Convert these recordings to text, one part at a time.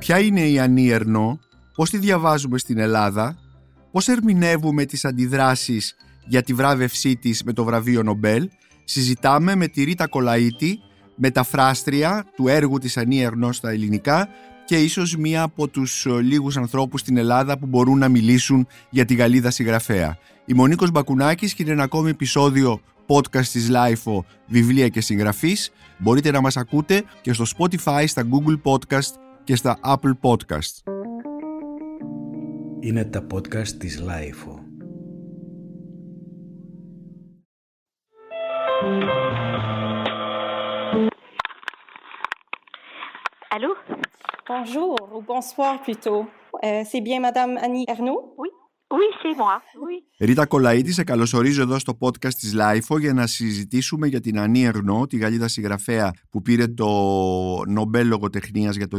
Ποια είναι η Ανή Ερνό, πώς τη διαβάζουμε στην Ελλάδα, πώς ερμηνεύουμε τις αντιδράσεις για τη βράβευσή της με το βραβείο Νομπέλ, συζητάμε με τη Ρίτα Κολαΐτη, μεταφράστρια του έργου της Ανή Ερνό στα ελληνικά και ίσως μία από τους ε, λίγους ανθρώπους στην Ελλάδα που μπορούν να μιλήσουν για τη Γαλλίδα συγγραφέα. Η Μονίκος Μπακουνάκης και είναι ένα ακόμη επεισόδιο podcast της LIFO βιβλία και συγγραφής. Μπορείτε να μας ακούτε και στο Spotify, στα Google Podcast και στα Apple Podcast. Είναι τα podcast της LIFO. Allô Bonjour ou bonsoir plutôt. Euh, c'est bien Madame Annie Ernaud Oui. Oui, c'est moi. Oui. Ρίτα Κολαΐτη, σε καλωσορίζω εδώ στο podcast της LIFO για να συζητήσουμε για την Ανή Ερνό, τη Γαλλίδα συγγραφέα που πήρε το Νομπέλ Λογοτεχνίας για το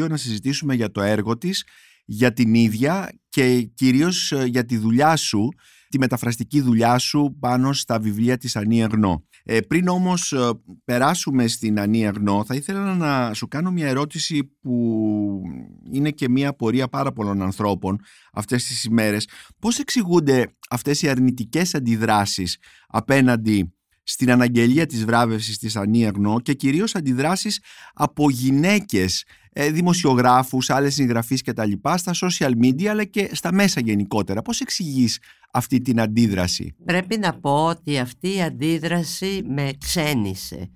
2022, να συζητήσουμε για το έργο της, για την ίδια και κυρίως ε, για τη δουλειά σου, τη μεταφραστική δουλειά σου πάνω στα βιβλία της Ανή Ερνό. Ε, πριν όμως ε, περάσουμε στην Ανή Αγνώ, θα ήθελα να σου κάνω μια ερώτηση που είναι και μια απορία πάρα πολλών ανθρώπων αυτές τις ημέρες. Πώς εξηγούνται αυτές οι αρνητικές αντιδράσεις απέναντι στην αναγγελία της βράβευσης της Ανή Αγνώ και κυρίως αντιδράσεις από γυναίκες ε, δημοσιογράφους, άλλες συγγραφείς και τα λοιπά στα social media αλλά και στα μέσα γενικότερα. Πώς εξηγείς αυτή την αντίδραση; Πρέπει να πω ότι αυτή η αντίδραση με ξένησε.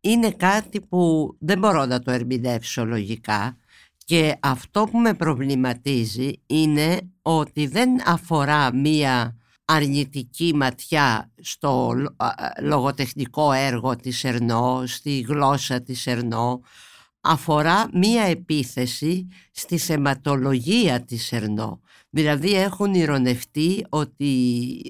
Είναι κάτι που δεν μπορώ να το ερμηνεύσω λογικά και αυτό που με προβληματίζει είναι ότι δεν αφορά μία αρνητική ματιά στο λογοτεχνικό έργο της Ερνό, στη γλώσσα της Ερνό, αφορά μία επίθεση στη θεματολογία της Ερνό. Δηλαδή έχουν ηρωνευτεί ότι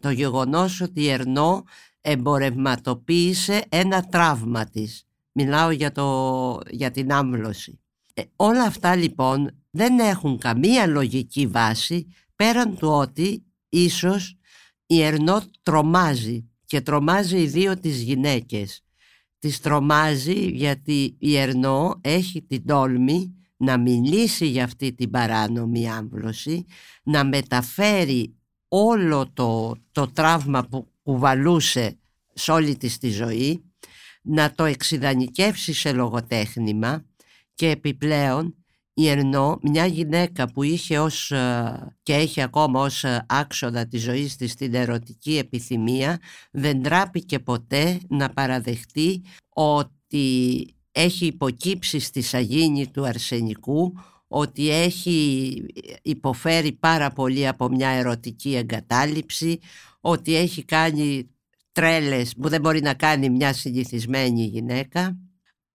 το γεγονός ότι η Ερνό εμπορευματοποίησε ένα τραύμα της. Μιλάω για, το, για την άμβλωση. Ε, όλα αυτά λοιπόν δεν έχουν καμία λογική βάση πέραν του ότι ίσως η Ερνό τρομάζει και τρομάζει οι δύο τις γυναίκες. Τις τρομάζει γιατί η Ερνό έχει την τόλμη να μιλήσει για αυτή την παράνομη άμβλωση, να μεταφέρει όλο το, το τραύμα που κουβαλούσε σε όλη της τη ζωή, να το εξειδανικεύσει σε λογοτέχνημα και επιπλέον η Ερνό, μια γυναίκα που είχε ως, ε, και έχει ακόμα ως ε, άξονα τη ζωή της την ερωτική επιθυμία, δεν τράπηκε ποτέ να παραδεχτεί ότι έχει υποκύψει στη σαγίνη του αρσενικού ότι έχει υποφέρει πάρα πολύ από μια ερωτική εγκατάλειψη, ότι έχει κάνει τρέλες που δεν μπορεί να κάνει μια συνηθισμένη γυναίκα.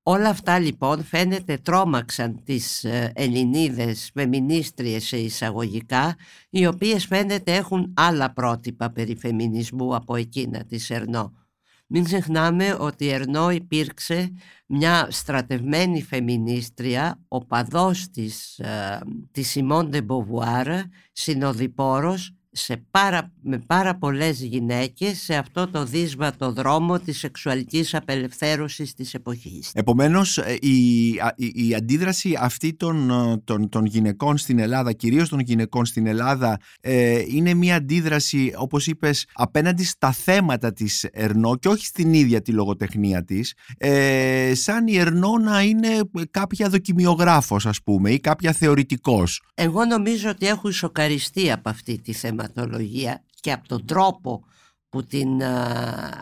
Όλα αυτά λοιπόν φαίνεται τρόμαξαν τις ε, Ελληνίδες φεμινίστριες σε εισαγωγικά, οι οποίες φαίνεται έχουν άλλα πρότυπα περί φεμινισμού από εκείνα της Ερνό. Μην ξεχνάμε ότι η Ερνό υπήρξε μια στρατευμένη φεμινίστρια, οπαδός της, ε, της Σιμών ντε Μποβουάρ, συνοδοιπόρος σε πάρα, με πάρα πολλές γυναίκες σε αυτό το δύσβατο δρόμο της σεξουαλικής απελευθέρωσης της εποχής. Επομένως ε, η, η, η αντίδραση αυτή των, ε, των, των γυναικών στην Ελλάδα, κυρίως των γυναικών στην Ελλάδα ε, είναι μια αντίδραση όπως είπες απέναντι στα θέματα της Ερνό και όχι στην ίδια τη λογοτεχνία της ε, σαν η Ερνό να είναι κάποια δοκιμιογράφος ας πούμε ή κάποια θεωρητικός. Εγώ νομίζω ότι έχω σοκαριστεί από αυτή τη θέματα και από τον τρόπο που την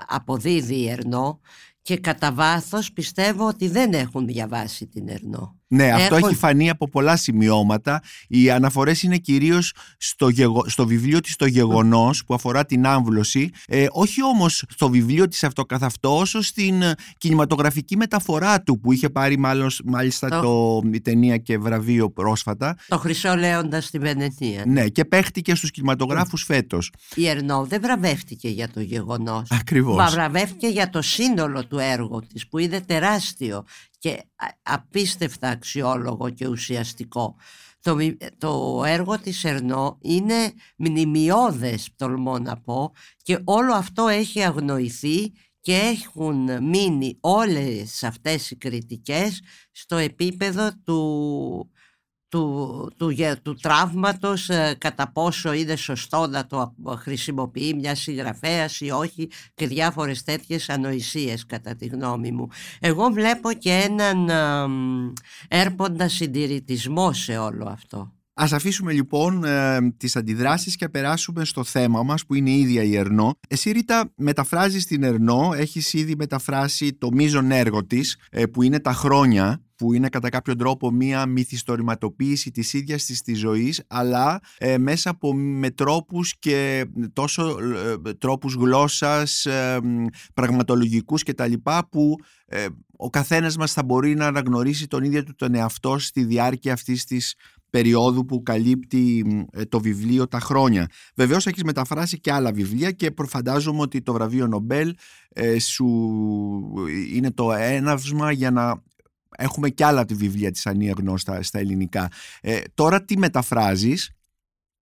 αποδίδει η Ερνό και κατά βάθος πιστεύω ότι δεν έχουν διαβάσει την Ερνό. Ναι, αυτό έχει φανεί από πολλά σημειώματα. Οι αναφορές είναι κυρίως στο, στο βιβλίο της Το Γεγονός που αφορά την άμβλωση, ε, όχι όμως στο βιβλίο της αυτό καθ' αυτό, όσο στην ε, κινηματογραφική μεταφορά του που είχε πάρει μάλλον, μάλιστα το... το, η ταινία και βραβείο πρόσφατα. Το Χρυσό Λέοντας στη Βενετία. Ναι, και παίχτηκε στους κινηματογράφους φέτος. Η Ερνό δεν βραβεύτηκε για το γεγονός. Ακριβώς. βραβεύτηκε για το σύνολο του έργου της που είναι τεράστιο και απίστευτα αξιόλογο και ουσιαστικό. Το, το έργο της Ερνό είναι μνημειώδες τολμώ να πω και όλο αυτό έχει αγνοηθεί και έχουν μείνει όλες αυτές οι κριτικές στο επίπεδο του, του, του, του τραύματος ε, κατά πόσο είναι σωστό να το χρησιμοποιεί μια συγγραφέας ή όχι και διάφορες τέτοιες ανοησίες κατά τη γνώμη μου. Εγώ βλέπω και έναν έρποντα συντηρητισμό σε όλο αυτό. Ας αφήσουμε λοιπόν ε, τις αντιδράσεις και περάσουμε στο θέμα μας που είναι η ίδια η Ερνό. Εσύ Ρίτα μεταφράζεις την Ερνό, έχεις ήδη μεταφράσει το μείζον έργο της ε, που είναι τα χρόνια που είναι κατά κάποιο τρόπο μία μυθιστορηματοποίηση της ίδιας της της ζωής αλλά ε, μέσα από με τρόπους και τόσο ε, τρόπους γλώσσας, ε, πραγματολογικούς και τα λοιπά που ο καθένας μας θα μπορεί να αναγνωρίσει τον ίδιο του τον εαυτό στη διάρκεια αυτής της περίοδου που καλύπτει το βιβλίο τα χρόνια. Βεβαίως έχεις μεταφράσει και άλλα βιβλία και προφαντάζομαι ότι το βραβείο Νομπέλ σου είναι το έναυσμα για να Έχουμε και άλλα τη βιβλία της Ανία Γνώστα στα ελληνικά. Ε, τώρα τι μεταφράζεις;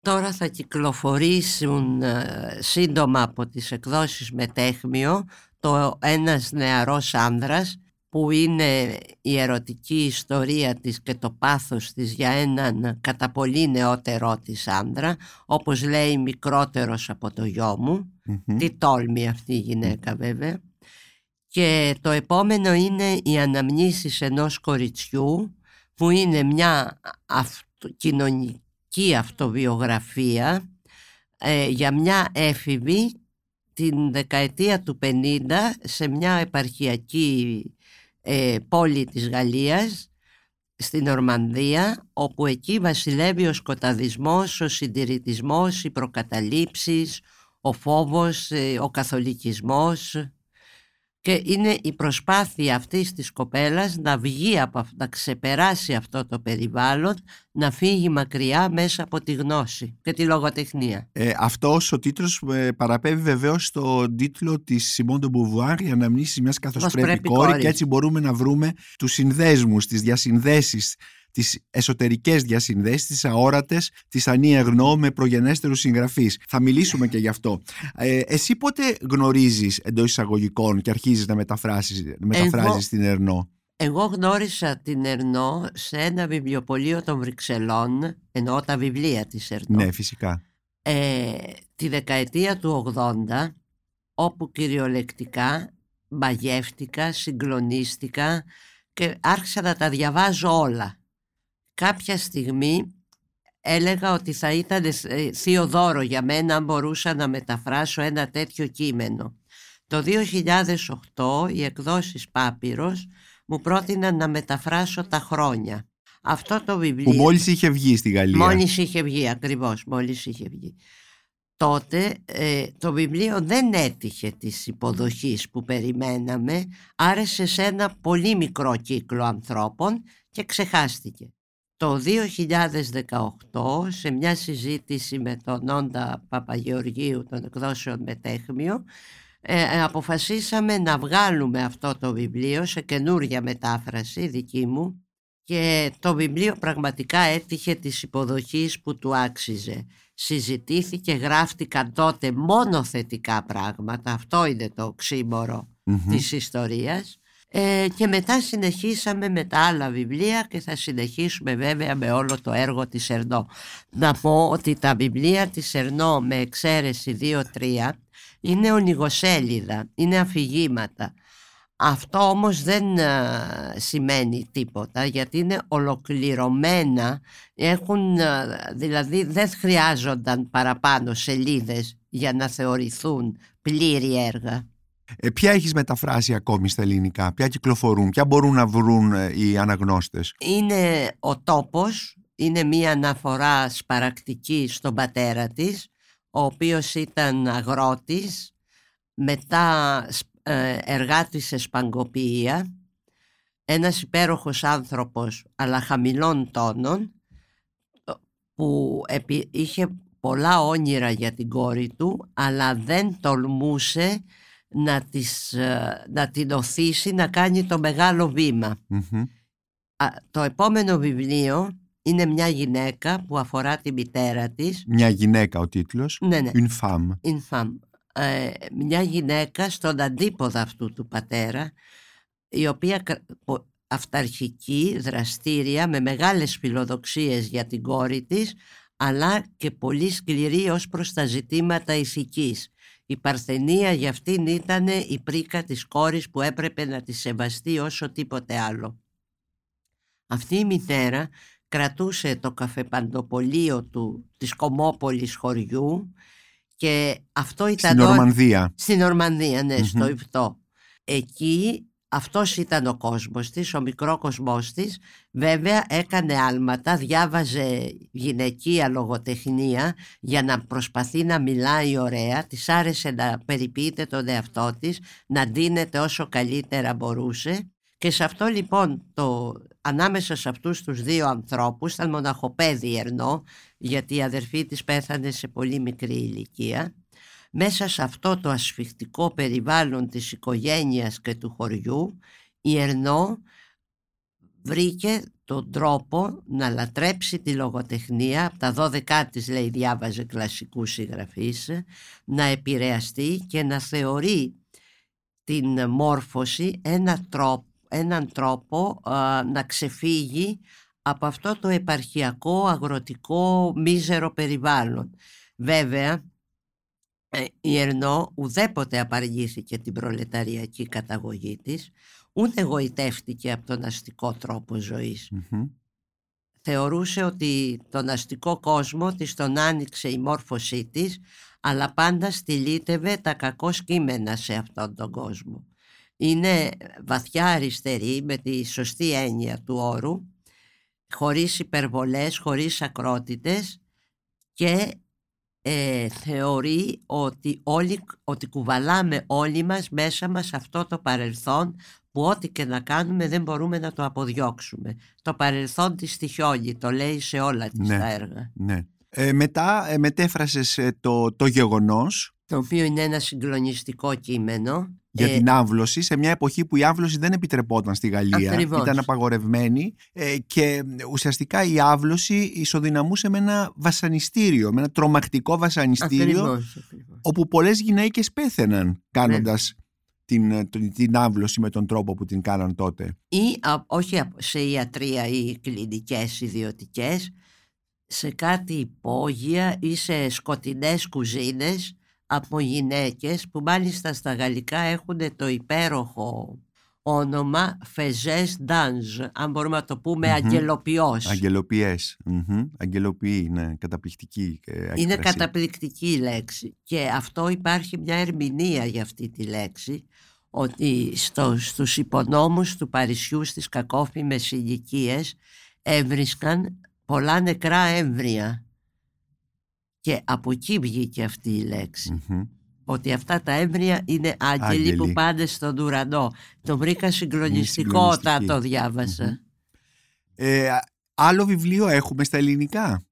Τώρα θα κυκλοφορήσουν ε, σύντομα από τις εκδόσεις Μετέχμιο το «Ένας νεαρός άνδρας» που είναι η ερωτική ιστορία της και το πάθος της για έναν κατά πολύ νεότερό της άνδρα όπως λέει μικρότερος από το γιο μου. Τι τόλμη αυτή η γυναίκα βέβαια και το επόμενο είναι οι αναμνήσεις ενός κοριτσιού που είναι μια αυτο, κοινωνική αυτοβιογραφία ε, για μια έφηβη την δεκαετία του 50 σε μια επαρχιακή ε, πόλη της Γαλλίας στην Ορμανδία όπου εκεί βασιλεύει ο σκοταδισμός, ο συντηρητισμός, οι προκαταλήψεις, ο φόβος, ε, ο καθολικισμός και είναι η προσπάθεια αυτής της κοπέλας να βγει από να ξεπεράσει αυτό το περιβάλλον να φύγει μακριά μέσα από τη γνώση και τη λογοτεχνία. Ε, αυτός ο τίτλος ε, παραπέμπει βεβαίως στον τίτλο της Σιμών Μπουβουάρ «Η αναμνήσεις μιας καθώς πρέπει, πρέπει κόρη» και έτσι μπορούμε να βρούμε τους συνδέσμους, τις διασυνδέσεις τις εσωτερικές διασυνδέσεις, τις αόρατες, τις ανίεγνώ με προγενέστερους συγγραφείς. Θα μιλήσουμε και γι' αυτό. Ε, εσύ πότε γνωρίζεις εντός εισαγωγικών και αρχίζεις να μεταφράσεις, μεταφράζεις την Ερνό; Εγώ γνώρισα την Ερνό σε ένα βιβλιοπωλείο των Βρυξελών, εννοώ τα βιβλία της Ερνό. Ναι, φυσικά. Ε, τη δεκαετία του 80, όπου κυριολεκτικά μαγεύτηκα, συγκλονίστηκα και άρχισα να τα διαβάζω όλα κάποια στιγμή έλεγα ότι θα ήταν ε, θείο δώρο για μένα αν μπορούσα να μεταφράσω ένα τέτοιο κείμενο. Το 2008 οι εκδόσεις Πάπυρος μου πρότειναν να μεταφράσω τα χρόνια. Αυτό το βιβλίο... Που μόλις είχε βγει στη Γαλλία. Μόλις είχε βγει, ακριβώς, μόλις είχε βγει. Τότε ε, το βιβλίο δεν έτυχε της υποδοχής που περιμέναμε, άρεσε σε ένα πολύ μικρό κύκλο ανθρώπων και ξεχάστηκε. Το 2018 σε μια συζήτηση με τον Όντα Παπαγεωργίου των εκδόσεων Μετέχμιο ε, ε, αποφασίσαμε να βγάλουμε αυτό το βιβλίο σε καινούρια μετάφραση δική μου και το βιβλίο πραγματικά έτυχε της υποδοχής που του άξιζε. Συζητήθηκε, γράφτηκαν τότε μόνο θετικά πράγματα, αυτό είναι το οξύμορο της ιστορίας ε, και μετά συνεχίσαμε με τα άλλα βιβλία και θα συνεχίσουμε βέβαια με όλο το έργο της Ερνό. Να πω ότι τα βιβλία της Ερνό με εξαίρεση 2-3 είναι ονιγοσέλιδα, είναι αφηγήματα. Αυτό όμως δεν ε, σημαίνει τίποτα γιατί είναι ολοκληρωμένα, έχουν, ε, δηλαδή δεν χρειάζονταν παραπάνω σελίδες για να θεωρηθούν πλήρη έργα. Ε, ποια έχεις μεταφράσει ακόμη στα ελληνικά, ποια κυκλοφορούν, ποια μπορούν να βρουν ε, οι αναγνώστες; Είναι ο τόπος, είναι μία αναφορά σπαρακτική στον πατέρα της, ο οποίος ήταν αγρότης, μετά ε, εργάτης σε σπαγκοποιία, ένας υπέροχος άνθρωπος αλλά χαμηλών τόνων, που είχε πολλά όνειρα για την κόρη του, αλλά δεν τολμούσε να, τις, ε, να την οθήσει να κάνει το μεγάλο το επόμενο βιβλίο είναι μια γυναίκα που αφορά τη μητέρα της. Μια γυναίκα ο τίτλος. Ναι, ναι. Une femme. Une femme. ε, μια γυναίκα στον αντίποδα αυτού του πατέρα η οποία κρα- πο- αυταρχική, δραστήρια, με μεγάλες φιλοδοξίες για την κόρη της αλλά και πολύ σκληρή ως προς τα ζητήματα ηθικής. Η Παρθενία για αυτήν ήταν η πρίκα της κόρης που έπρεπε να τη σεβαστεί όσο τίποτε άλλο. Αυτή η μητέρα κρατούσε το καφεπαντοπολείο του της Κομόπολης χωριού και αυτό ήταν Στην όλη- Ορμανδία. Στην Ορμανδία, ναι, στο Μμμ. Ιπτό. Εκεί αυτός ήταν ο κόσμος της, ο μικρό κοσμός της. Βέβαια έκανε άλματα, διάβαζε γυναικεία λογοτεχνία για να προσπαθεί να μιλάει ωραία. Της άρεσε να περιποιείται τον εαυτό της, να ντύνεται όσο καλύτερα μπορούσε. Και σε αυτό λοιπόν, το, ανάμεσα σε αυτούς τους δύο ανθρώπους, ήταν μοναχοπέδι Ερνό, γιατί η αδερφή της πέθανε σε πολύ μικρή ηλικία. Μέσα σε αυτό το ασφιχτικό περιβάλλον της οικογένειας και του χωριού η Ερνό βρήκε τον τρόπο να λατρέψει τη λογοτεχνία από τα 12 της λέει διάβαζε κλασικούς συγγραφείς να επηρεαστεί και να θεωρεί την μόρφωση ένα τρόπο, έναν τρόπο α, να ξεφύγει από αυτό το επαρχιακό αγροτικό μίζερο περιβάλλον. Βέβαια ε, η Ερνό ουδέποτε απαργήθηκε την προλεταριακή καταγωγή της, ούτε γοητεύτηκε από τον αστικό τρόπο ζωής. Μμμ. Θεωρούσε ότι τον αστικό κόσμο της τον άνοιξε η μόρφωσή της, αλλά πάντα στυλίτευε τα κακό κείμενα σε αυτόν τον κόσμο. Είναι βαθιά αριστερή με τη σωστή έννοια του όρου, χωρίς υπερβολές, χωρίς ακρότητες και ε, θεωρεί ότι, όλοι, ότι κουβαλάμε όλοι μας μέσα μας αυτό το παρελθόν που ό,τι και να κάνουμε δεν μπορούμε να το αποδιώξουμε. Το παρελθόν της τυχιώνει, το λέει σε όλα τις Ναι. τα έργα. Ναι. Ε, μετά ε, μετέφρασες ε, το, το γεγονός Το οποίο είναι ένα συγκλονιστικό κείμενο. Για Ε, την άμβλωση σε μια εποχή που η άμβλωση δεν επιτρεπόταν στη Γαλλία. Ακριβώς. Ήταν απαγορευμένη ε, και ουσιαστικά η άμβλωση ισοδυναμούσε με ένα βασανιστήριο, με ένα τρομακτικό βασανιστήριο ακριβώς, ακριβώς. όπου πολλές γυναίκες πέθαιναν κάνοντας την, ε, την, την άμβλωση με τον τρόπο που την κάναν τότε. Ή α, όχι α- σε ιατρία ή κλινικές ιδιωτικές, σε κάτι υπόγεια ή σε σκοτεινές κουζίνες από γυναίκες που μάλιστα στα γαλλικά έχουν το υπέροχο όνομα Φεζές Ντάνζ, αν μπορούμε να το πούμε Μμμ. αγγελοποιός. Αγγελοποιές. Μμμ. Αγγελοποιοί, ναι, καταπληκτική ε, Είναι έκφραση. καταπληκτική η λέξη και αυτό υπάρχει μια ερμηνεία για αυτή τη λέξη ότι στο, στους υπονόμους του Παρισιού στις κακόφημες ηλικίες έβρισκαν πολλά νεκρά έμβρια και από εκεί βγήκε αυτή η λέξη Μμμ. ότι αυτά τα έμβρια είναι άγγελοι, Άγγελοι. που πάνε στον ουρανό το βρήκα συγκλονιστικό όταν συγκλονιστική. το διάβασα Μμμ. Ε, άλλο βιβλίο έχουμε στα ελληνικά;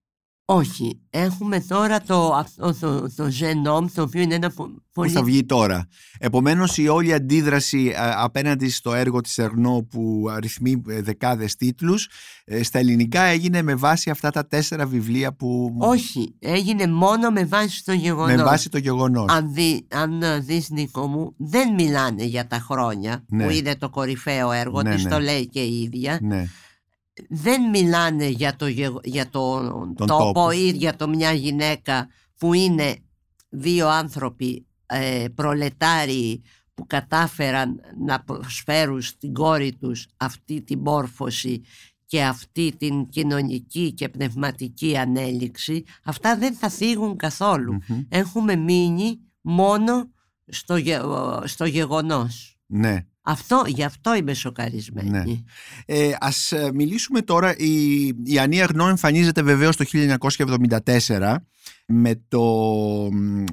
Όχι, έχουμε τώρα το, αυτό, το, το Genome το οποίο είναι ένα πο- που πολύ θα βγει τώρα; Επομένως η όλη αντίδραση α, απέναντι στο έργο της Ερνό που αριθμεί ε, δεκάδες τίτλους ε, στα ελληνικά έγινε με βάση αυτά τα τέσσερα βιβλία που Όχι, έγινε μόνο με βάση το γεγονός. με βάση το γεγονός. Αν, δει, αν ε, δεις Νίκο μου, δεν μιλάνε για τα χρόνια Ναι. που είναι το κορυφαίο έργο Ναι, της, ναι. το λέει και η ίδια. Ναι, Δεν μιλάνε για το, γεγο- για το Τον τόπο, τόπο. ή για το μια γυναίκα που είναι δύο άνθρωποι ε, προλετάριοι που κατάφεραν να προσφέρουν στην κόρη τους αυτή την μόρφωση και αυτή την κοινωνική και πνευματική ανέλυξη αυτά δεν θα θίγουν καθόλου. Μμμ. Έχουμε μείνει μόνο στο, γε- στο γεγονός. ναι. Αυτό, γι' αυτό είμαι σοκαρισμένη. Ναι. Ε, ας ε, μιλήσουμε τώρα, η, η Ανία Ερνό εμφανίζεται βεβαίως το 1974 με το,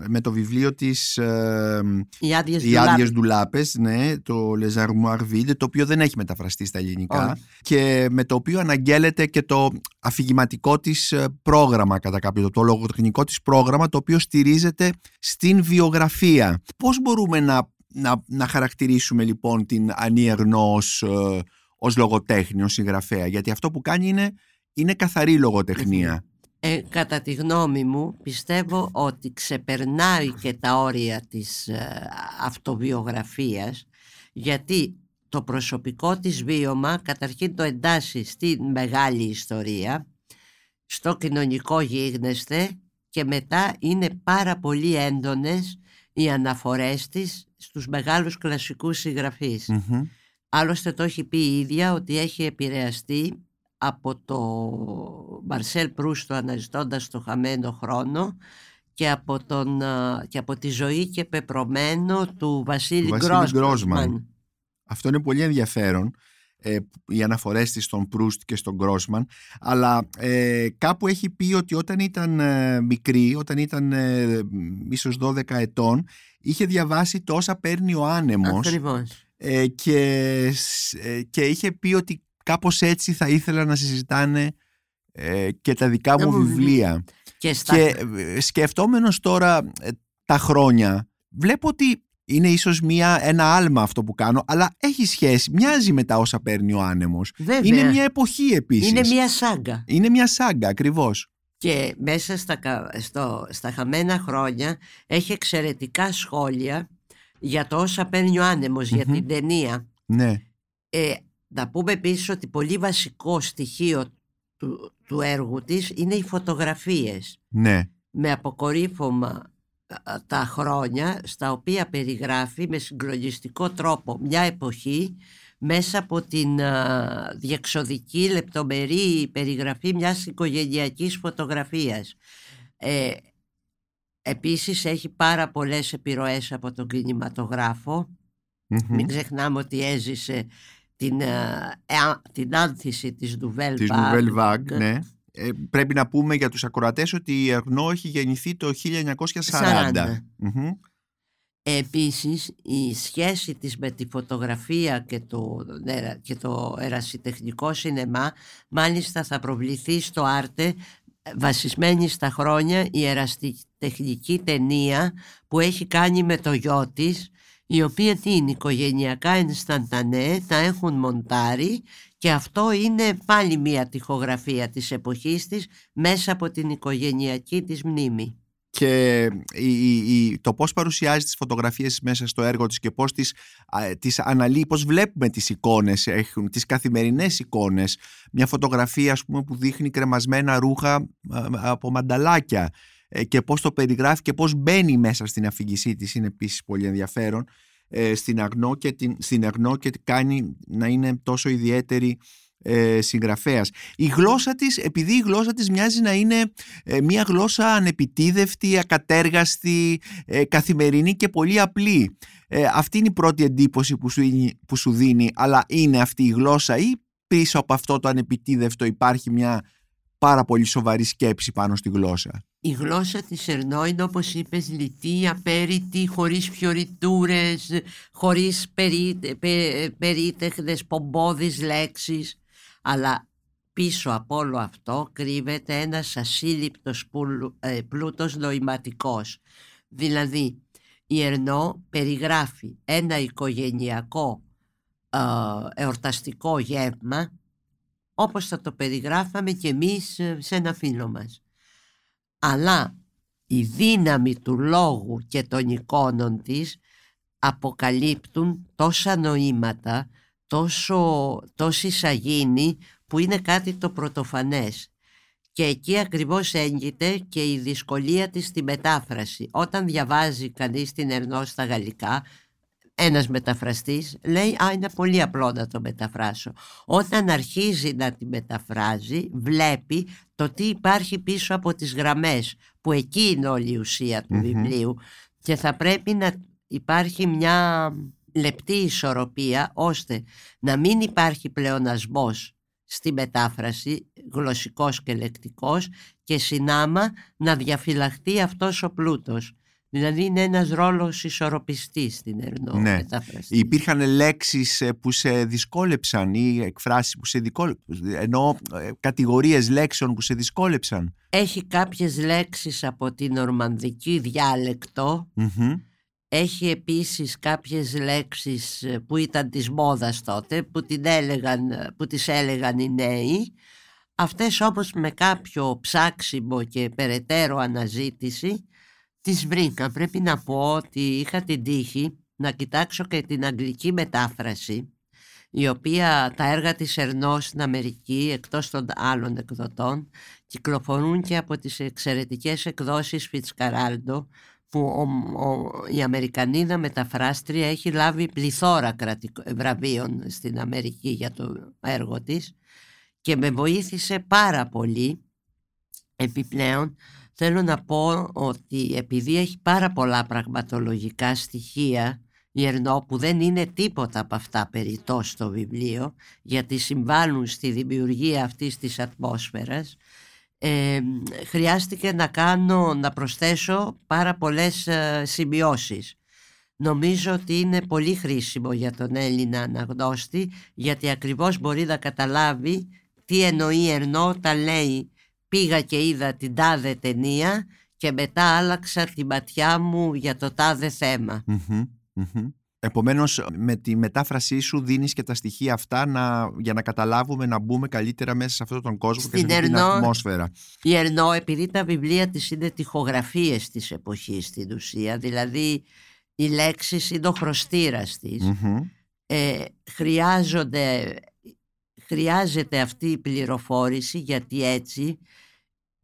με το βιβλίο της ε, Οι άδειες Οι δουλάπες. άδειες ντουλάπες, ναι, το Les Armoires Vides, το οποίο δεν έχει μεταφραστεί στα ελληνικά Όχι. και με το οποίο αναγγέλλεται και το αφηγηματικό της ε, πρόγραμμα κατά κάποιο τρόπο, το λογοτεχνικό της πρόγραμμα το οποίο στηρίζεται στην βιογραφία. Πώς μπορούμε να, να, να χαρακτηρίσουμε λοιπόν την Ανή Ερνό ως, ε, ως λογοτέχνη, ως συγγραφέα, γιατί αυτό που κάνει είναι, είναι καθαρή λογοτεχνία. Ε, κατά τη γνώμη μου πιστεύω ότι ξεπερνάει και τα όρια της ε, αυτοβιογραφίας γιατί το προσωπικό της βίωμα καταρχήν το εντάσσει στη μεγάλη ιστορία, στο κοινωνικό γίγνεσθε και μετά είναι πάρα πολύ έντονες οι αναφορές της στους μεγάλους κλασικούς συγγραφείς. Άλλωστε το έχει πει η ίδια ότι έχει επηρεαστεί από το Μαρσέλ Προύστο αναζητώντας το χαμένο χρόνο και από, τον, και από τη ζωή και πεπρωμένο του Βασίλη, Βασίλη Γκρόσμαν. Αυτό είναι πολύ ενδιαφέρον ε, οι αναφορές της στον Προύστ και στον Γκρόσμαν αλλά ε, κάπου έχει πει ότι όταν ήταν ε, μικρή όταν ήταν ε, ίσως 12 ετών είχε διαβάσει τόσα παίρνει ο άνεμος ε, και, και είχε πει ότι κάπως έτσι θα ήθελα να συζητάνε και τα δικά μου βιβλία. και, στα... και σκεφτόμενος τώρα τα χρόνια βλέπω ότι είναι ίσως μια, ένα άλμα αυτό που κάνω, αλλά έχει σχέση, μοιάζει με τα όσα παίρνει ο άνεμος. Είναι μια εποχή επίσης. Είναι μια σάγκα. Είναι μια σάγκα, ακριβώς. Και μέσα στα, στο, στα χαμένα χρόνια έχει εξαιρετικά σχόλια για το όσα παίρνει ο ανεμος για την ταινία. Ναι. Ε, να πούμε επίσης ότι πολύ βασικό στοιχείο του, του έργου της είναι οι φωτογραφίες. Ναι. Με αποκορύφωμα τα χρόνια στα οποία περιγράφει με συγκλονιστικό τρόπο μια εποχή μέσα από την διεξοδική λεπτομερή περιγραφή μιας οικογενειακής φωτογραφίας. Ε, επίσης έχει πάρα πολλές επιρροές από τον κινηματογραφο Μην ξεχνάμε ότι έζησε την, την άνθηση της Nouvelle Vague, ναι. Ε, πρέπει να πούμε για τους ακροατές ότι η Ερνό έχει γεννηθεί το 1940. Επίσης η σχέση της με τη φωτογραφία και το, και το ερασιτεχνικό σινεμά μάλιστα θα προβληθεί στο Άρτε βασισμένη στα χρόνια η ερασιτεχνική ταινία που έχει κάνει με το γιο της η οποία τι είναι οικογενειακά ενσταντανέ, τα έχουν μοντάρει και αυτό είναι πάλι μια τυχογραφία της εποχής της μέσα από την οικογενειακή της μνήμη. Και η, το πώς παρουσιάζει τις φωτογραφίες μέσα στο έργο της και πώς τις, τις αναλύει, πώς βλέπουμε τις εικόνες, έχουν, τις καθημερινές εικόνες. Μια φωτογραφία ας πούμε, που δείχνει κρεμασμένα ρούχα από μανταλάκια ε, και πώς το περιγράφει και πώς μπαίνει μέσα στην αφήγησή της είναι επίσης πολύ ενδιαφέρον ε, στην, αγνό και την, στην αγνό και κάνει να είναι τόσο ιδιαίτερη ε, συγγραφέας. Η γλώσσα της, επειδή η γλώσσα της μοιάζει να είναι ε, μια γλώσσα ανεπιτίδευτη, ακατέργαστη, ε, καθημερινή και πολύ απλή. αυτή είναι η πρώτη εντύπωση που σου, που σου δίνει, αλλά είναι αυτή η γλώσσα ή πίσω από αυτό το ανεπιτίδευτο υπάρχει μια πάρα πολύ σοβαρή σκέψη πάνω στη γλώσσα. Η γλώσσα της Ερνό είναι όπως είπες λιτή, απέριτη, χωρίς φιωριτούρες, χωρίς περί, πε, περίτεχνες, πομπόδεις λέξεις. Αλλά πίσω από όλο αυτό κρύβεται ένας ασύλληπτος ε, πλούτος νοηματικός. Δηλαδή η Ερνό περιγράφει ένα οικογενειακό ε, εορταστικό γεύμα όπως θα το περιγράφαμε και εμείς ε, σε ένα φίλο μας. Αλλά η δύναμη του λόγου και των εικόνων της αποκαλύπτουν τόσα νοήματα, τόσο, τόση σαγίνη που είναι κάτι το πρωτοφανές. Και εκεί ακριβώς έγκυται και η δυσκολία της στη μετάφραση. Όταν διαβάζει κανείς την Ερνό στα γαλλικά ένας μεταφραστής λέει «Α, είναι πολύ απλό να το μεταφράσω». Όταν αρχίζει να τη μεταφράζει βλέπει το τι υπάρχει πίσω από τις γραμμές που εκεί είναι όλη η ουσία του βιβλίου και θα πρέπει να υπάρχει μια λεπτή ισορροπία ώστε να μην υπάρχει πλεονασμός στη μετάφραση γλωσσικός και λεκτικός και συνάμα να διαφυλαχτεί αυτός ο πλούτος. Δηλαδή είναι ένας ρόλος ισορροπιστής στην Ερνό ναι. μεταφραστή. Υπήρχαν λέξεις ε, που σε δυσκόλεψαν ή εκφράσεις που σε δυσκόλεψαν, ενώ ε, κατηγορίες λέξεων που σε δυσκόλεψαν; Έχει κάποιες λέξεις από την ορμανδική Έχει επίσης κάποιες λέξεις ε, που ήταν της μόδας τότε, που, την έλεγαν, που τις έλεγαν οι νέοι, Αυτές όπως με κάποιο ψάξιμο και περαιτέρω αναζήτηση τις βρήκα. Πρέπει να πω ότι είχα την τύχη να κοιτάξω και την αγγλική μετάφραση η οποία τα έργα της Ερνός στην Αμερική εκτός των άλλων εκδοτών κυκλοφορούν και από τις εξαιρετικές εκδόσεις Φιτσκαράλντο που η Αμερικανίδα μεταφράστρια έχει λάβει πληθώρα κρατικο, βραβείων στην Αμερική για το έργο της και με βοήθησε πάρα πολύ επιπλέον θέλω να πω ότι επειδή έχει πάρα πολλά πραγματολογικά στοιχεία η Ερνό που δεν είναι τίποτα από αυτά περιττό στο βιβλίο γιατί συμβάλλουν στη δημιουργία αυτής της ατμόσφαιρας ε, χρειάστηκε να κάνω, να προσθέσω πάρα πολλές ε, σημειώσεις. Νομίζω ότι είναι πολύ χρήσιμο για τον Έλληνα αναγνώστη γιατί ακριβώς μπορεί να καταλάβει τι εννοεί Ερνό όταν λέει πήγα και είδα την τάδε ταινία και μετά άλλαξα τη ματιά μου για το τάδε Επομένως με τη μετάφρασή σου δίνεις και τα στοιχεία αυτά να, για να καταλάβουμε να μπούμε καλύτερα μέσα σε αυτόν τον κόσμο Στην και σε αυτήν την ατμόσφαιρα. Η Ερνό επειδή τα βιβλία της είναι τυχογραφίες της εποχής στην ουσία δηλαδή οι λέξεις είναι ο χρωστήρας της ε, χρειάζονται, χρειάζεται αυτή η πληροφόρηση γιατί έτσι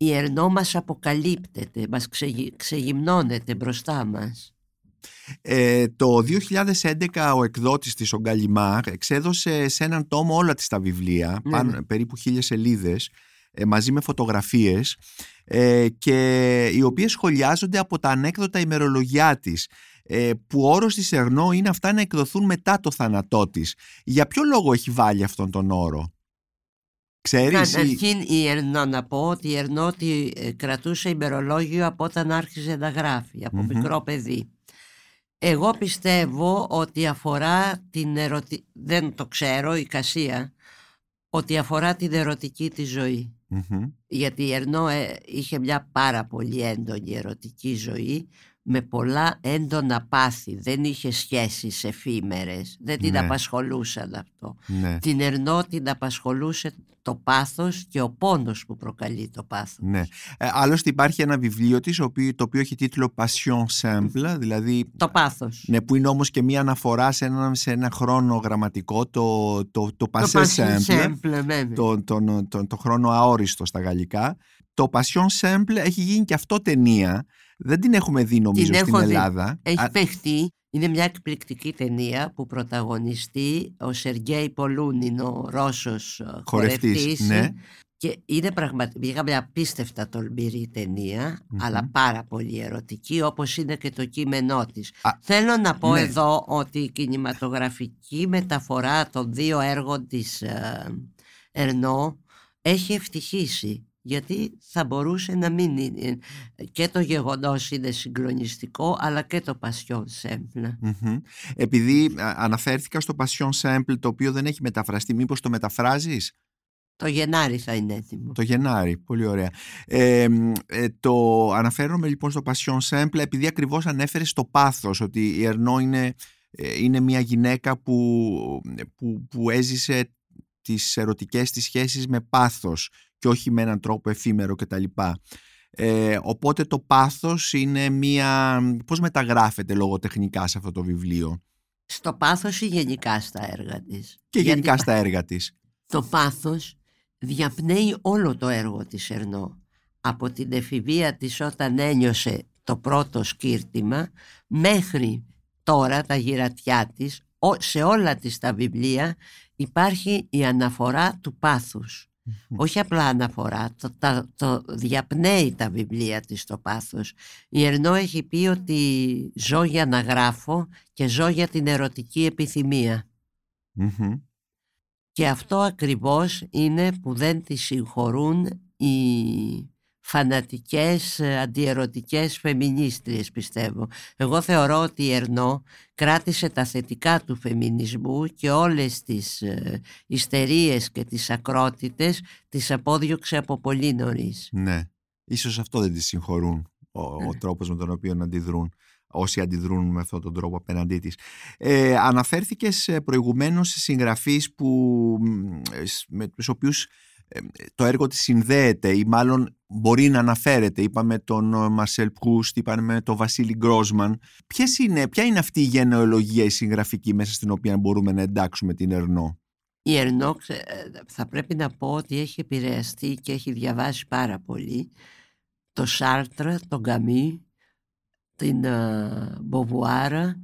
η Ερνό μας αποκαλύπτεται, μας ξεγυμνώνεται μπροστά μας. Ε, το 2011 ο εκδότης της ο Γκαλιμάρ εξέδωσε σε έναν τόμο όλα τις τα βιβλία, ναι, πάνω, ναι. περίπου χίλιες σελίδες, ε, μαζί με φωτογραφίες ε, και οι οποίες σχολιάζονται από τα ανέκδοτα ημερολογιά της ε, που ο όρος της Ερνό είναι αυτά να εκδοθούν μετά το θάνατό της. Για ποιο λόγο έχει βάλει αυτόν τον όρο; Ξέρεις, Καταρχήν η Ερνό να πω ότι η Ερνό κρατούσε ημερολόγιο από όταν άρχισε να γράφει από μικρό παιδί. Εγώ πιστεύω ότι αφορά την ερωτη... δεν το ξέρω η Κασία ότι αφορά την ερωτική της ζωή. Γιατί η Ερνό ε, είχε μια πάρα πολύ έντονη ερωτική ζωή με πολλά έντονα πάθη δεν είχε σχέσεις εφήμερες δεν την ναι. απασχολούσαν αυτό ναι. την Ερνό την απασχολούσε το πάθος και ο πόνος που προκαλεί το πάθος. Ναι. Ε, άλλωστε υπάρχει ένα βιβλίο της το οποίο έχει τίτλο Passion Simple, δηλαδή... Το πάθος. Ναι, που είναι όμως και μία αναφορά σε ένα, σε ένα χρόνο γραμματικό, το, το, το, το Passé Simple, το, το, το, το, χρόνο αόριστο στα γαλλικά. Το Passion Simple έχει γίνει και αυτό ταινία, δεν την έχουμε δει νομίζω στην Ελλάδα. Έχει παιχτεί είναι μια εκπληκτική ταινία που πρωταγωνιστεί ο Σεργέη Πολούνιν, ο Ρώσος ε, χορευτής. Ναι. Και είναι πραγματικά μια απίστευτα τολμηρή αλλά πάρα πολύ ερωτική, όπως είναι και το κείμενό της. Θέλω να πω ναι. εδώ ότι η κινηματογραφική μεταφορά των δύο έργων της ε, Ερνό έχει ευτυχήσει γιατί θα μπορούσε να μην είναι και το γεγονός είναι συγκλονιστικό αλλά και το Passion Simple. Επειδή αναφέρθηκα στο Passion Simple το οποίο δεν έχει μεταφραστεί, μήπως το μεταφράζεις; Το Γενάρη θα είναι έτοιμο. Το Γενάρη, πολύ ωραία. Ε, το αναφέρομαι λοιπόν στο Passion Simple επειδή ακριβώς ανέφερες στο πάθος ότι η Ερνό είναι, ε, είναι μια γυναίκα που, που, που έζησε τις ερωτικές της σχέσεις με πάθος και όχι με έναν τρόπο εφήμερο κτλ. Ε, οπότε το πάθος είναι μία... Πώς μεταγράφεται λογοτεχνικά σε αυτό το βιβλίο; Στο πάθος ή γενικά στα έργα της; Και γενικά στα έργα της. Το πάθος διαπνέει όλο το έργο της Ερνό. Από την εφηβεία της όταν ένιωσε το πρώτο σκύρτημα μέχρι τώρα τα γυρατιά της σε όλα τις τα βιβλία υπάρχει η αναφορά του πάθους όχι απλά αναφορά, το, το, το διαπνέει τα βιβλία της το πάθος. Η Ερνό έχει πει ότι ζω για να γράφω και ζω για την ερωτική Και αυτό ακριβώς είναι που δεν τη συγχωρούν οι φανατικές ε, αντιερωτικές φεμινίστριες πιστεύω. Εγώ θεωρώ ότι η Ερνό κράτησε τα θετικά του φεμινισμού και όλες τις ε, ιστερίες και τις ακρότητες τις απόδιωξε από πολύ νωρίς. Ναι, ίσως αυτό δεν τις συγχωρούν ο, ο ναι. τρόπος με τον οποίο αντιδρούν όσοι αντιδρούν με αυτόν τον τρόπο απέναντί της. Ε, αναφέρθηκες προηγουμένως σε συγγραφείς που, με τους οποίους ε, το έργο της συνδέεται ή μάλλον μπορεί να αναφέρεται. Είπαμε τον Μαρσέλ Προύστ, είπαμε τον Βασίλη Γκρόσμαν. Ποιες είναι, ποια είναι αυτή η γενεολογία η συγγραφική μέσα στην οποία μπορούμε να εντάξουμε την Ερνό; Η Ερνό θα πρέπει να πω ότι έχει επηρεαστεί και έχει διαβάσει πάρα πολύ το Σάρτρα, τον Καμί, την Μποβουάρα,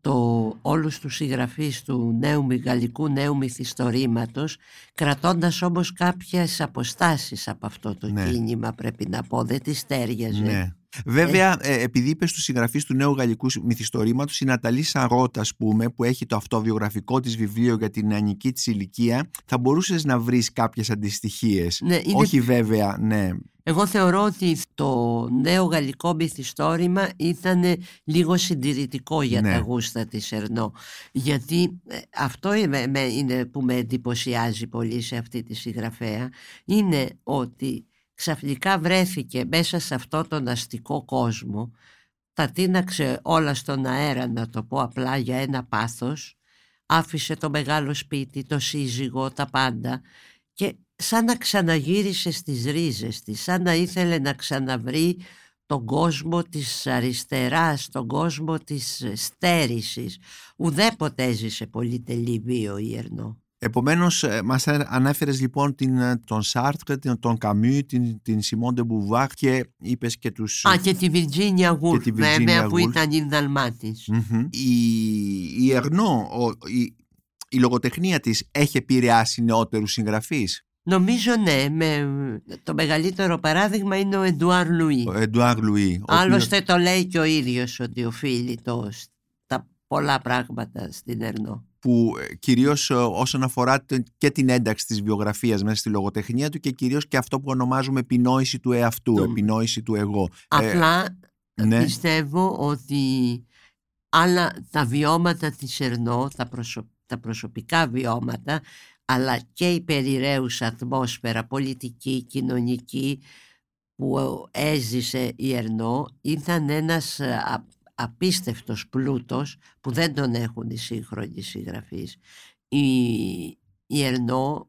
το, όλους τους συγγραφείς του νέου γαλλικού νέου μυθιστορήματος κρατώντας όμως κάποιες αποστάσεις από αυτό το ναι. κίνημα πρέπει να πω δεν τη στέριαζε ναι. Βέβαια, ε, επειδή είπες στους συγγραφείς του νέου γαλλικού μυθιστορήματος, η Ναταλή Σαρότα, ας πούμε, που έχει το αυτοβιογραφικό της βιβλίο για την νεανική της ηλικία, θα μπορούσες να βρεις κάποιες αντιστοιχίες. Ναι, Όχι βέβαια, ναι. Εγώ θεωρώ ότι το νέο γαλλικό μυθιστόρημα ήταν λίγο συντηρητικό για ναι. τα γούστα της Ερνό. Γιατί ε, αυτό είναι που με εντυπωσιάζει πολύ σε αυτή τη συγγραφέα, είναι ότι ξαφνικά βρέθηκε μέσα σε αυτό τον αστικό κόσμο τα τίναξε όλα στον αέρα να το πω απλά για ένα πάθος άφησε το μεγάλο σπίτι, το σύζυγο, τα πάντα και σαν να ξαναγύρισε στις ρίζες της, σαν να ήθελε να ξαναβρει τον κόσμο της αριστεράς, τον κόσμο της στέρησης. Ουδέποτε έζησε πολυτελή βίο η Ερνό. Επομένως, ε, μας ανέφερες λοιπόν την, ε, τον Σάρτρε, τον Καμί, την, την Σιμών Ντεμπουβάρ και είπες και τους... Α, και τη Βιρτζίνια Γουλφ, βέβαια, που ήταν η δαλμάτης. Η, η Ερνό, η, η λογοτεχνία της έχει επηρεάσει νεότερους συγγραφείς; Νομίζω ναι, με, το μεγαλύτερο παράδειγμα είναι ο Εντουάρ Λουί. Ο Εντουάρ Λουί. Άλλωστε το λέει και ο ίδιος ότι οφείλει το, τα πολλά πράγματα στην Ερνό που ε, κυρίως ε, όσον αφορά και την ένταξη της βιογραφίας μέσα στη λογοτεχνία του και κυρίως και αυτό που ονομάζουμε επινόηση του εαυτού, το... επινόηση του εγώ. Ε, Απλά ναι. πιστεύω ότι άλλα τα βιώματα της Ερνό, τα, τα προσωπικά βιώματα, αλλά και η περιραίουσα ατμόσφαιρα πολιτική, κοινωνική που έζησε η Ερνό ήταν ένας απίστευτος πλούτος που δεν τον έχουν οι σύγχρονοι συγγραφείς. Η, η Ερνό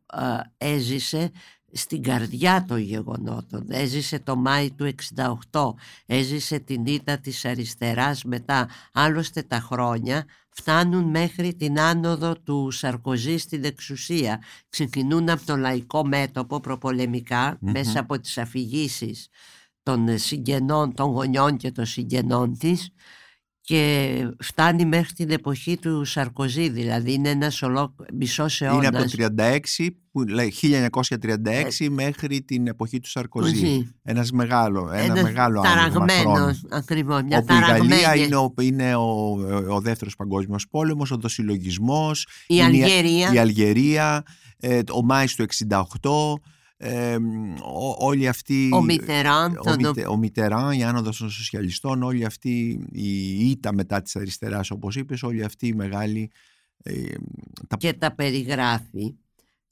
έζησε στην καρδιά των γεγονότων. Έζησε το Μάη του 68, έζησε την ήττα της αριστεράς μετά. Άλλωστε τα χρόνια φτάνουν μέχρι την άνοδο του Σαρκοζή στην εξουσία. Ξεκινούν από το λαϊκό μέτωπο μέσα από τις αφηγήσεις των συγγενών, των γονιών και των συγγενών της και φτάνει μέχρι την εποχή του Σαρκοζή δηλαδή είναι ένας ολό... μισός αιώνας. Είναι από το 36, που, 1936 μέχρι την εποχή του Σαρκοζή. Ένας μεγάλο, ένα ένας μεγάλο ταραγμένος ακριβώς, μια όπου η Γαλλία είναι, ο, είναι ο, ο δεύτερος παγκόσμιος πόλεμος, ο δοσυλλογισμός, η Αλγερία, η Αλγερία ε, ο Μάης του 68 ε, όλοι αυτοί ο Μιτεράν ο, Μιτεράν, η άνοδος των σοσιαλιστών όλοι αυτοί η ήττα μετά της αριστεράς όπως είπες όλοι αυτοί οι μεγάλοι ε, τα... και τα περιγράφει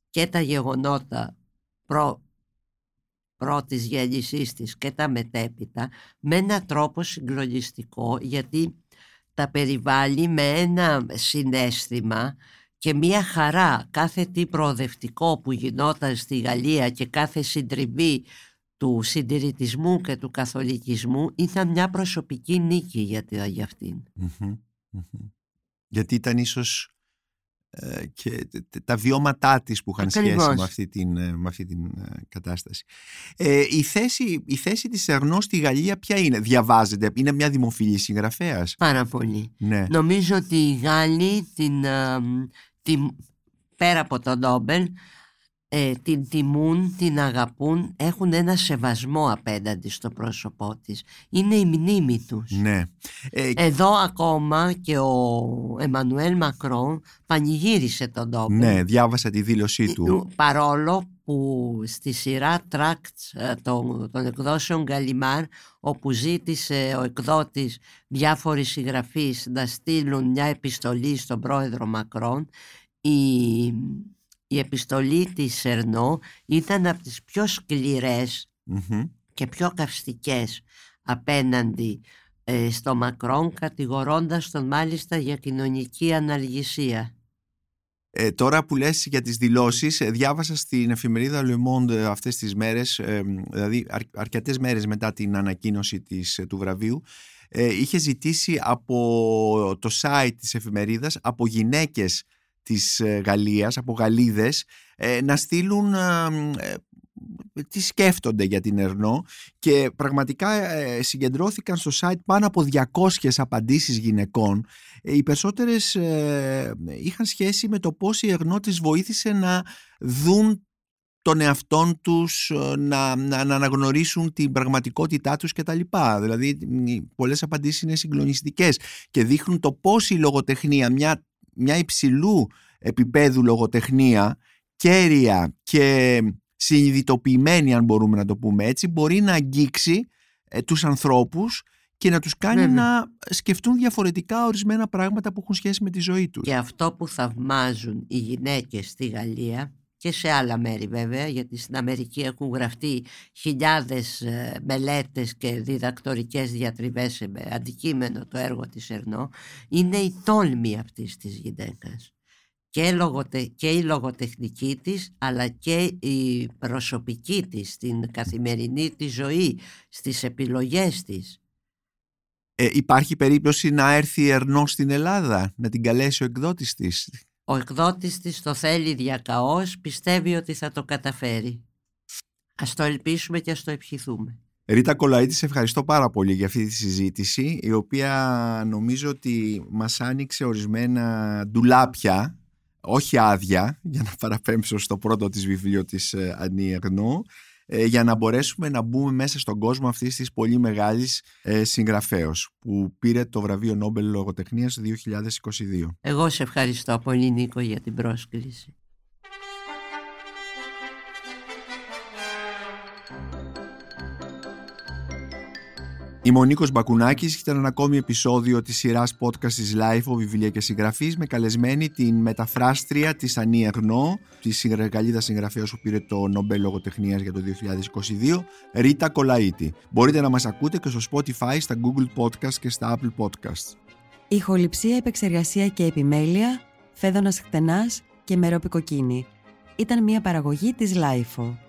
και τα γεγονότα προ, πρώτης γέννησής της και τα μετέπειτα με έναν τρόπο συγκλονιστικό γιατί τα περιβάλλει με ένα συνέστημα και μια χαρά κάθε τι προοδευτικό που γινόταν στη Γαλλία και κάθε συντριβή του συντηρητισμού και του καθολικισμού ήταν μια προσωπική νίκη για, για αυτην Γιατί ήταν ίσως ε, και τα βιώματά της που είχαν σχέση με αυτή την, ε, με αυτή την ε, κατάσταση. Ε, η, θέση, η θέση της Ερνό στη Γαλλία ποια είναι, διαβάζεται, είναι μια δημοφιλή συγγραφέας; Πάρα πολύ. Ναι. Νομίζω ότι οι Γάλλοι την, πέρα από τον Νόμπελ ε, την τιμούν, την αγαπούν, έχουν ένα σεβασμό απέναντι στο πρόσωπό της. Είναι η μνήμη τους. Ναι. Ε, Εδώ ακόμα και ο Εμμανουέλ Μακρόν πανηγύρισε τον Νόμπελ. Ναι, διάβασα τη δήλωσή του. Παρόλο που στη σειρά τρακτ ε, των, των εκδόσεων Γκαλιμάρ όπου ζήτησε ο εκδότης διάφοροι συγγραφείς να στείλουν μια επιστολή στον πρόεδρο Μακρόν η, η επιστολή της Ερνό ήταν από τις πιο σκληρες και πιο καυστικές απέναντι ε, στο Μακρόν κατηγορώντας τον μάλιστα για κοινωνική αναλγησία. Ε, τώρα που λες για τις δηλώσεις, ε, διάβασα στην εφημερίδα Le Monde αυτές τις μέρες, ε, δηλαδή αρ, αρκετές μέρες μετά την ανακοίνωση της, ε, του βραβείου, είχε ζητήσει από το site της εφημερίδας, από γυναίκες της Γαλλίας, από Γαλλίδες, να στείλουν τι σκέφτονται για την Ερνό και πραγματικά ε, συγκεντρώθηκαν στο site πάνω από 200 απαντήσεις γυναικών. Ε, οι περισσότερες ε, είχαν σχέση με το πώς η Ερνό τις βοήθησε να δουν τον εαυτόν τους, να, να, να αναγνωρίσουν την πραγματικότητά τους και τα λοιπά. Δηλαδή πολλές απαντήσεις είναι συγκλονιστικές και δείχνουν το πώς η λογοτεχνία, μια, μια υψηλού επίπεδου λογοτεχνία, κέρια και συνειδητοποιημένη αν μπορούμε να το πούμε έτσι μπορεί να αγγίξει ε, τους ανθρώπους και να τους κάνει να σκεφτούν διαφορετικά ορισμένα πράγματα που έχουν σχέση με τη ζωή τους. Και αυτό που θαυμάζουν οι γυναίκες στη Γαλλία και σε άλλα μέρη βέβαια γιατί στην Αμερική έχουν γραφτεί χιλιάδες ε, μελέτες και διδακτορικές διατριβές σε αντικείμενο το έργο της Ερνό είναι η τόλμη αυτής της γυναίκας και, λογοτε, και η λογοτεχνική της αλλά και η προσωπική της στην καθημερινή της ζωή, στις επιλογές της. Ε, υπάρχει περίπτωση να έρθει η Ερνό στην Ελλάδα, να την καλέσει ο εκδότης της; Ο εκδότης της το θέλει διακαώς, πιστεύει ότι θα το καταφέρει. Ας το ελπίσουμε και ας το ευχηθούμε. Ρίτα Κολαΐτη, σε ευχαριστώ πάρα πολύ για αυτή τη συζήτηση, η οποία νομίζω ότι μας άνοιξε ορισμένα ντουλάπια όχι άδεια, για να παραπέμψω στο πρώτο της βιβλίο της ε, Ανή Ερνό, ε, για να μπορέσουμε να μπούμε μέσα στον κόσμο αυτής της πολύ μεγάλης ε, συγγραφέως που πήρε το βραβείο Νόμπελ Λογοτεχνίας 2022. Εγώ σε ευχαριστώ πολύ Νίκο για την πρόσκληση. Είμαι ο Νίκο Μπακουνάκης και ήταν ένα ακόμη επεισόδιο της σειράς podcast της Life, βιβλία και συγγραφής, με καλεσμένη την μεταφράστρια της Ανή Αγνώ, της Γαλλίδας συγγραφέας που πήρε το Νομπέλ Λογοτεχνίας για το 2022, Ρίτα Κολαίτη. Μπορείτε να μας ακούτε και στο Spotify, στα Google Podcast και στα Apple Podcasts. Ηχοληψία, επεξεργασία και επιμέλεια, Φαίδωνας Χτενάς και Μερόπη Κοκκίνη. Ήταν μια παραγωγή της Lifo.